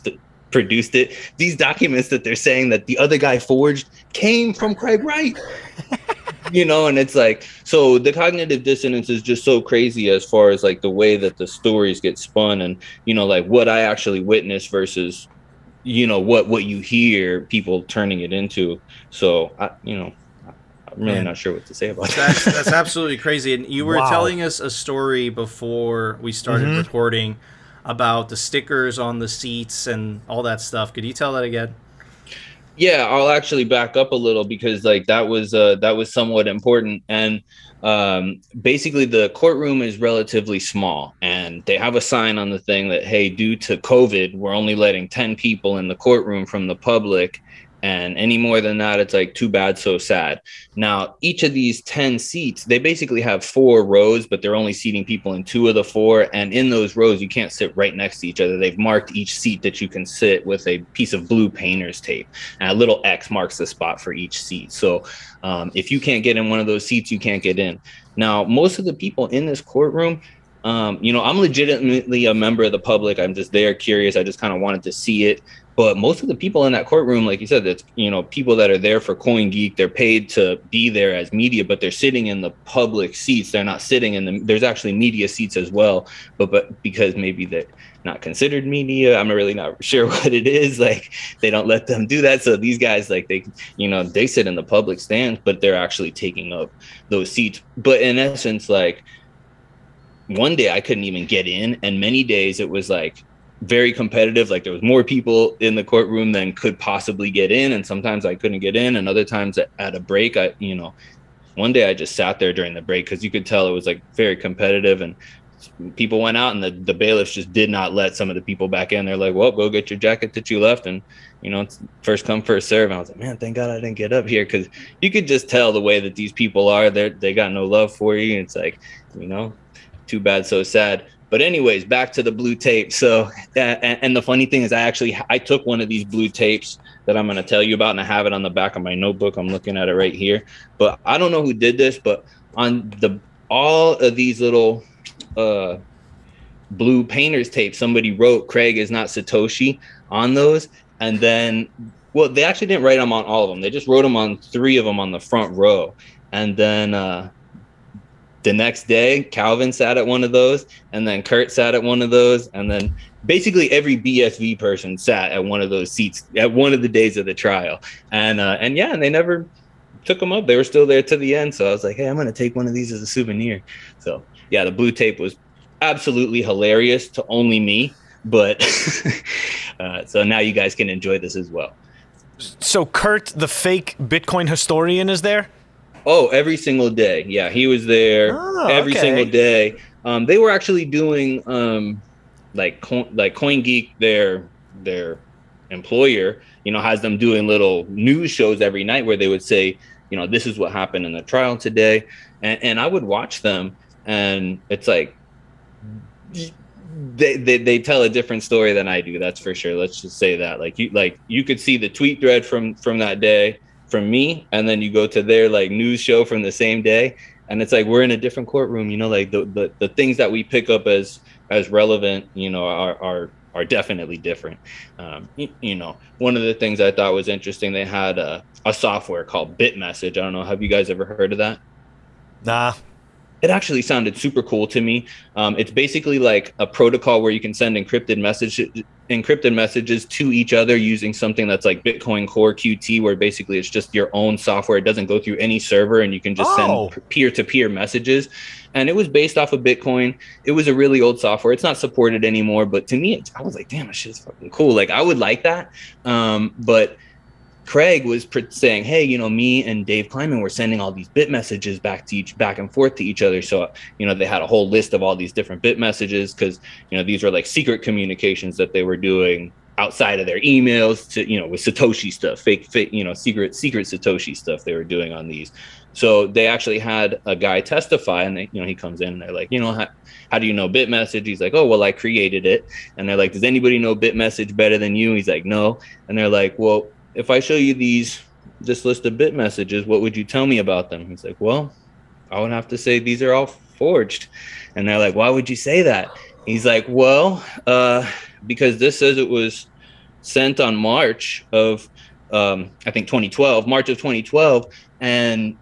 produced it. These documents that they're saying that the other guy forged came from Craig Wright. you know, and it's like so the cognitive dissonance is just so crazy as far as like the way that the stories get spun and you know like what I actually witnessed versus you know what what you hear people turning it into so i you know i'm really Man. not sure what to say about that that's absolutely crazy. And you were Wow. telling us a story before we started Mhm. recording about the stickers on the seats and all that stuff. Could you tell that again? Yeah i'll actually back up a little because like that was uh that was somewhat important. And um basically the courtroom is relatively small and they have a sign on the thing that hey due to covid we're only letting 10 people in the courtroom from the public and any more than that it's like too bad so sad now each of these 10 seats they basically have four rows but they're only seating people in two of the four and in those rows you can't sit right next to each other they've marked each seat that you can sit with a piece of blue painter's tape and a little X marks the spot for each seat. So um, if you can't get in one of those seats, you can't get in. Now, most of the people in this courtroom, um, you know, I'm legitimately a member of the public. I'm just there curious. I just kind of wanted to see it. But most of the people in that courtroom, like you said, it's you know people that are there for CoinGeek. They're paid to be there as media, but they're sitting in the public seats. They're not sitting in the. There's actually media seats as well, but but because maybe they're not considered media, I'm really not sure what it is. Like they don't let them do that. So these guys, like they, you know, they sit in the public stands, but they're actually taking up those seats. But in essence, like one day I couldn't even get in, and many days it was like very competitive. Like there was more people in the courtroom than could possibly get in, and sometimes I couldn't get in, and other times at, a break, I, you know, one day I just sat there during the break because you could tell it was like very competitive and people went out and the, the bailiffs just did not let some of the people back in. They're like, well, go get your jacket that you left. And, you know, first come, first serve. And I was like, man, thank God I didn't get up here. Cause you could just tell the way that these people are, they they got no love for you. It's like, you know, too bad, so sad. But anyways, back to the blue tape. So, and, and the funny thing is I actually, I took one of these blue tapes that I'm going to tell you about and I have it on the back of my notebook. I'm looking at it right here, but I don't know who did this, but on the, all of these little, uh blue painters tape somebody wrote craig is not satoshi on those and then well they actually didn't write them on all of them they just wrote them on three of them on the front row and then uh the next day calvin sat at one of those and then kurt sat at one of those and then basically every bsv person sat at one of those seats at one of the days of the trial and uh and yeah and they never took them up they were still there to the end so i was like hey i'm gonna take one of these as a souvenir so yeah, the blue tape was absolutely hilarious to only me, but uh, so now you guys can enjoy this as well. So Kurt, the fake Bitcoin historian, is there? Oh, every single day. Yeah, he was there Oh, every okay. single day. Um, they were actually doing um, like coin, like CoinGeek, their their employer, you know, has them doing little news shows every night where they would say, you know, this is what happened in the trial today, and and I would watch them, and it's like they, they they tell a different story than I do. That's for sure. Let's just say that. Like you like you could see the tweet thread from from that day from me, and then you go to their like news show from the same day, and it's like we're in a different courtroom. You know, like the the, the things that we pick up as as relevant, you know, are are are definitely different. Um, you, you, know, one of the things I thought was interesting, they had a, a software called BitMessage. I don't know, have you guys ever heard of that? Nah, it actually sounded super cool to me. Um, it's basically like a protocol where you can send encrypted messages encrypted messages to each other using something that's like Bitcoin Core QT, where basically it's just your own software. It doesn't go through any server, and you can just oh. send peer to peer messages. And it was based off of Bitcoin. It was a really old software. It's not supported anymore, but to me, I was like, damn, this shit's fucking cool. Like I would like that, um, but Craig was saying, "Hey, you know, me and Dave Kleiman were sending all these bit messages back to each, back and forth to each other. So, you know, they had a whole list of all these different bit messages because, you know, these were like secret communications that they were doing outside of their emails to, you know, with Satoshi stuff, fake, fake, you know, secret, secret Satoshi stuff they were doing on these. So they actually had a guy testify, and they, you know, he comes in and they're like, you know, how, how do you know bit message? He's like, oh, well, I created it. And they're like, does anybody know bit message better than you? He's like, no. And they're like, well if I show you these this list of bit messages, what would you tell me about them? He's like, well, I would have to say these are all forged. And they're like, why would you say that? He's like, well, uh, because this says it was sent on March of, um, I think 2012, March of 2012, and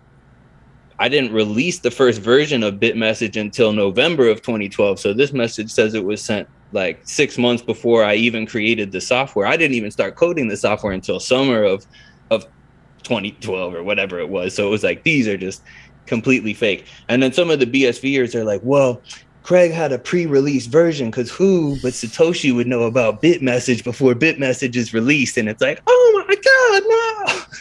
I didn't release the first version of Bitmessage until November of 2012. So this message says it was sent like six months before I even created the software. I didn't even start coding the software until summer of of 2012 or whatever it was. So it was like these are just completely fake. And then some of the BSVers are like, well, Craig had a pre-release version because who but Satoshi would know about Bitmessage before Bitmessage is released? And it's like, oh my god, no.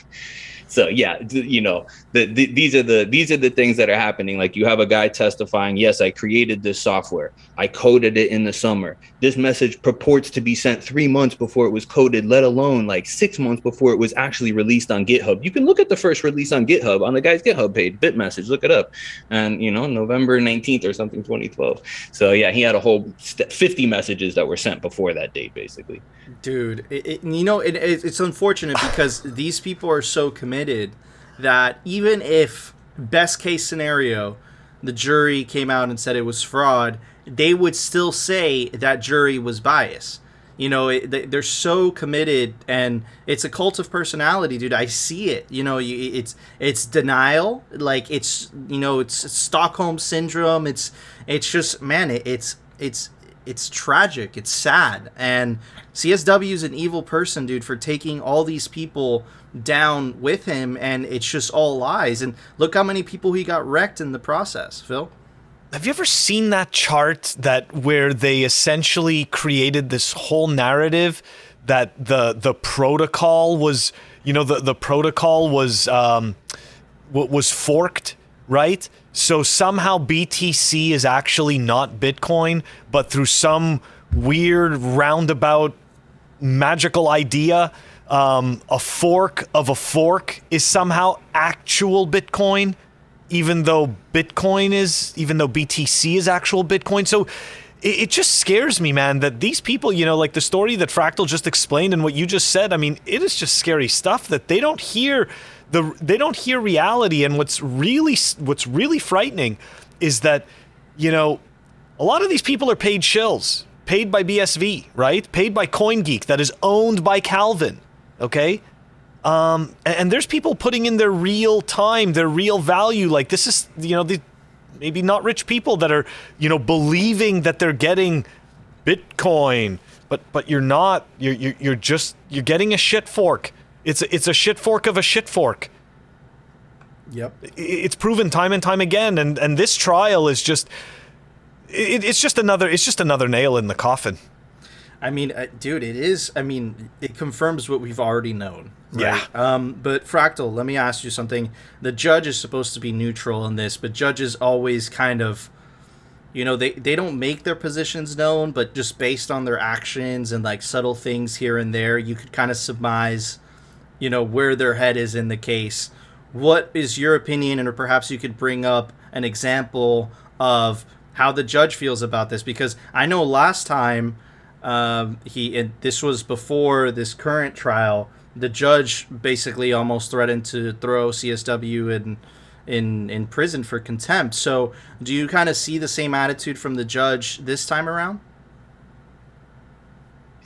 So yeah, you know, the, the, these are the these are the things that are happening. Like you have a guy testifying, yes, I created this software. I coded it in the summer. This message purports to be sent three months before it was coded, let alone like six months before it was actually released on GitHub. You can look at the first release on GitHub on the guy's GitHub page, Bitmessage. Look it up, and you know, November nineteenth or something, 2012. So yeah, he had a whole 50 messages that were sent before that date, basically. Dude, it, it, you know, it, it's unfortunate because these people are so committed that even if best case scenario the jury came out and said it was fraud they would still say that jury was biased. You know it, they're so committed and it's a cult of personality dude. I see it. You know it's it's denial. Like it's you know it's stockholm syndrome. It's it's just man it, it's it's it's tragic. It's sad. And csw is an evil person dude for taking all these people down with him, and it's just all lies. And look how many people he got wrecked in the process, Phil. Have you ever seen that chart that where they essentially created this whole narrative that the the protocol was, you know, the the protocol was um, was forked, right? So somehow BTC is actually not Bitcoin, but through some weird roundabout magical idea, um, a fork of a fork is somehow actual Bitcoin, even though Bitcoin is, even though BTC is actual Bitcoin. So it, it just scares me, man, that these people, you know, like the story that Fractal just explained and what you just said. I mean, it is just scary stuff that they don't hear the they don't hear reality. And what's really what's really frightening is that, you know, a lot of these people are paid shills, paid by BSV, right? Paid by CoinGeek, that is owned by Calvin okay? Um, and, and, there's people putting in their real time, their real value. Like this is, you know, the, maybe not rich people that are, you know, believing that they're getting Bitcoin, but but you're not. You're you're, you're just you're getting a shit fork. It's a, it's a shit fork of a shit fork. Yep. It's proven time and time again, and and this trial is just. It, it's just another. It's just another nail in the coffin. I mean, uh, dude, it is. I mean, it confirms what we've already known. Right? Yeah. Um, but Fractal, let me ask you something. The judge is supposed to be neutral in this, but judges always kind of, you know, they they don't make their positions known, but just based on their actions and like subtle things here and there, you could kind of surmise, you know, where their head is in the case. What is your opinion, and or perhaps you could bring up an example of how the judge feels about this because I know last time um, he and this was before this current trial. The judge basically almost threatened to throw CSW in in in prison for contempt. So, do you kind of see the same attitude from the judge this time around?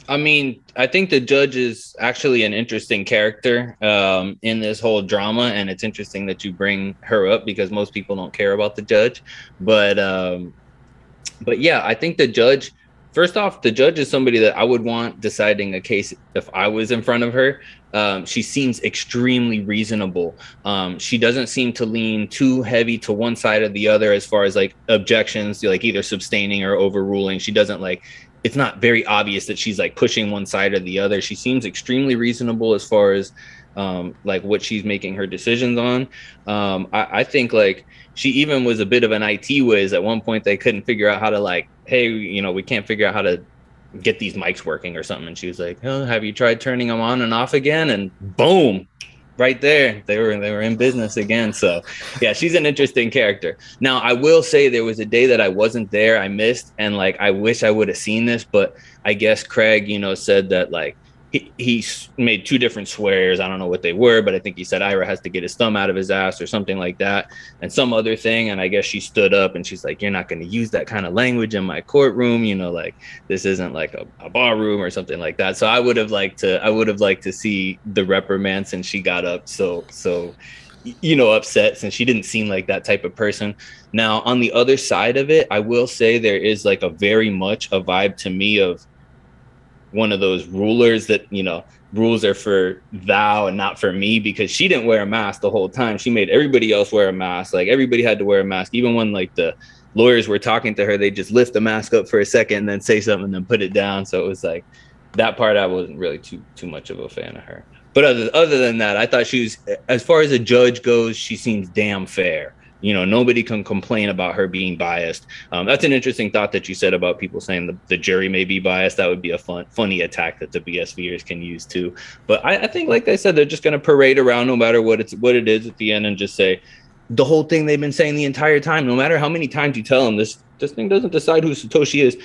I mean, I think the judge is actually an interesting character um, in this whole drama, and it's interesting that you bring her up because most people don't care about the judge. But, um, but yeah, I think the judge. First off, the judge is somebody that I would want deciding a case if I was in front of her. Um, she seems extremely reasonable. Um, she doesn't seem to lean too heavy to one side or the other as far as like objections, like either sustaining or overruling. She doesn't like it's not very obvious that she's like pushing one side or the other. She seems extremely reasonable as far as um, like what she's making her decisions on. Um, I, I, think like she even was a bit of an IT whiz. At one point, they couldn't figure out how to like, hey, you know, we can't figure out how to get these mics working or something. And she was like, oh, have you tried turning them on and off again? And boom, right there they were they were in business again so yeah she's an interesting character now i will say there was a day that i wasn't there i missed and like i wish i would have seen this but i guess craig you know said that like he, made two different swears. I don't know what they were, but I think he said Ira has to get his thumb out of his ass or something like that, and some other thing. And I guess she stood up and she's like, "You're not going to use that kind of language in my courtroom. You know, like this isn't like a, a bar room or something like that." So I would have liked to, I would have liked to see the reprimand since she got up so so you know upset since she didn't seem like that type of person now on the other side of it i will say there is like a very much a vibe to me of one of those rulers that you know rules are for thou and not for me because she didn't wear a mask the whole time. She made everybody else wear a mask. Like everybody had to wear a mask. Even when like the lawyers were talking to her they just lift the mask up for a second and then say something and then put it down. So it was like that part i wasn't really too too much of a fan of her. But other, other than that i thought she was as far as a judge goes she seems damn fair you know nobody can complain about her being biased. Um, that's an interesting thought that you said about people saying the, the jury may be biased. That would be a fun funny attack that the bsvers can use too. But I, I think like i said they're just going to parade around no matter what it's what it is at the end and just say the whole thing they've been saying the entire time. No matter how many times you tell them this this thing doesn't decide who satoshi is.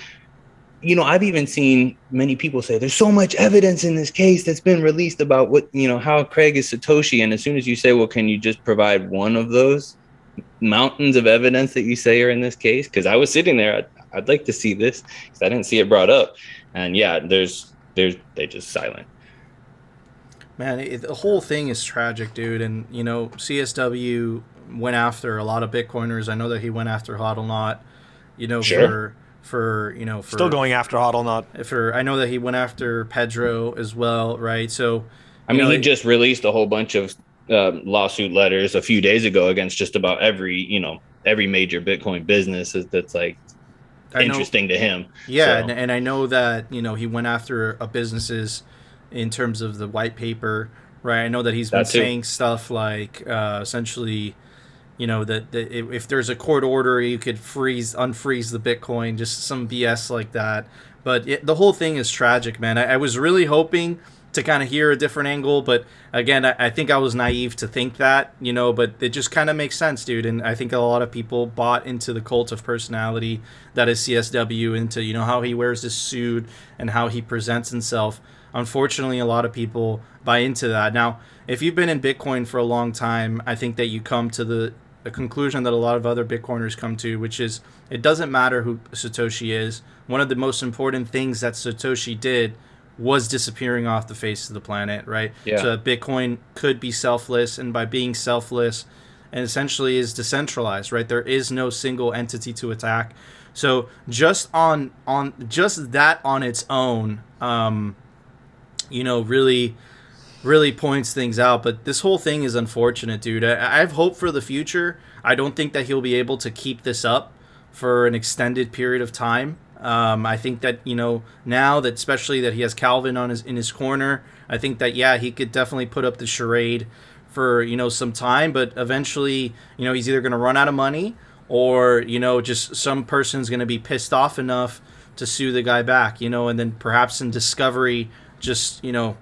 You know, I've even seen many people say there's so much evidence in this case that's been released about what, you know, how Craig is Satoshi. And as soon as you say, well, can you just provide one of those? Mountains of evidence that you say are in this case? Because I was sitting there, I'd, I'd like to see this because I didn't see it brought up. And yeah, there's there's they just silent. Man, it, the whole thing is tragic, dude. And you know, CSW went after a lot of Bitcoiners. I know that he went after Hodlonaut. You know, sure. for for you know for still going after Hodlonaut. For I know that he went after Pedro as well, right? So I mean, know, he just released a whole bunch of um, lawsuit letters a few days ago against just about every you know every major Bitcoin business that's like interesting to him. Yeah, so. and, and I know that you know he went after a businesses in terms of the white paper, right? I know that he's been that saying stuff like uh, essentially, you know, that, that if there's a court order, you could freeze, unfreeze the Bitcoin, just some BS like that. But it, the whole thing is tragic, man. I, I was really hoping to kind of hear a different angle. But again, I, I, think I was naive to think that, you know, but it just kind of makes sense, dude. And I think a lot of people bought into the cult of personality that is CSW, into, you know, how he wears his suit and how he presents himself. Unfortunately, a lot of people buy into that. Now, if you've been in Bitcoin for a long time, I think that you come to the, the conclusion that a lot of other Bitcoiners come to, which is it doesn't matter who Satoshi is. One of the most important things that Satoshi did was disappearing off the face of the planet, right? Yeah. So Bitcoin could be selfless, and by being selfless, and essentially is decentralized, right? There is no single entity to attack. So just on on just that on its own, um, you know, really really points things out. But this whole thing is unfortunate, dude. I, I have hope for the future. I don't think that he'll be able to keep this up for an extended period of time. Um, I think that you know now that especially that he has Calvin on his in his corner, I think that yeah he could definitely put up the charade for you know some time, but eventually you know he's either going to run out of money or you know just some person's going to be pissed off enough to sue the guy back, you know, and then perhaps in discovery just you know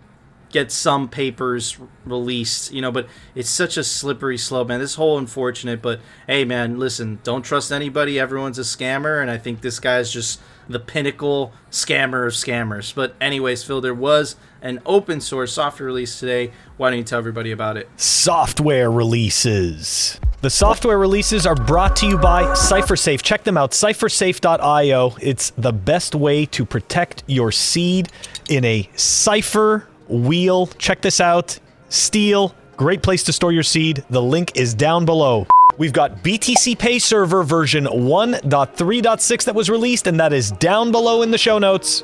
get some papers released, you know, but it's such a slippery slope, man. This whole unfortunate, but hey, man, listen, don't trust anybody. Everyone's a scammer, and I think this guy's just the pinnacle scammer of scammers. But anyways, Phil, there was an open source software release today. Why don't you tell everybody about it? software releases. The software releases are brought to you by CipherSafe. Check them out, ciphersafe.io. It's the best way to protect your seed in a cipher wheel. Check this out. Steel, great place to store your seed. The link is down below. We've got BTCPay Server version 1.3.6 that was released, and that is down below in the show notes.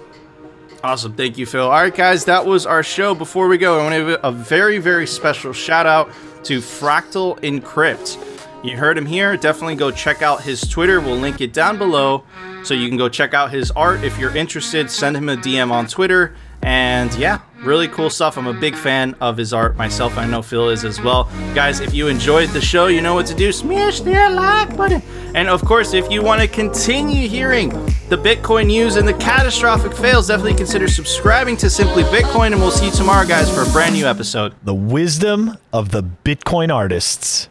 Awesome. Thank you, Phil. All right, guys, that was our show. Before we go, I want to give a very, very special shout out to Fractal Encrypt. You heard him here. Definitely go check out his Twitter. We'll link it down below so you can go check out his art. If you're interested, send him a DM on Twitter. And yeah, really cool stuff. I'm a big fan of his art myself. I know Phil is as well. Guys, if you enjoyed the show, you know what to do. Smash that like button. And of course, if you want to continue hearing the Bitcoin news and the catastrophic fails, definitely consider subscribing to Simply Bitcoin. And we'll see you tomorrow, guys, for a brand new episode. The wisdom of the Bitcoin artists.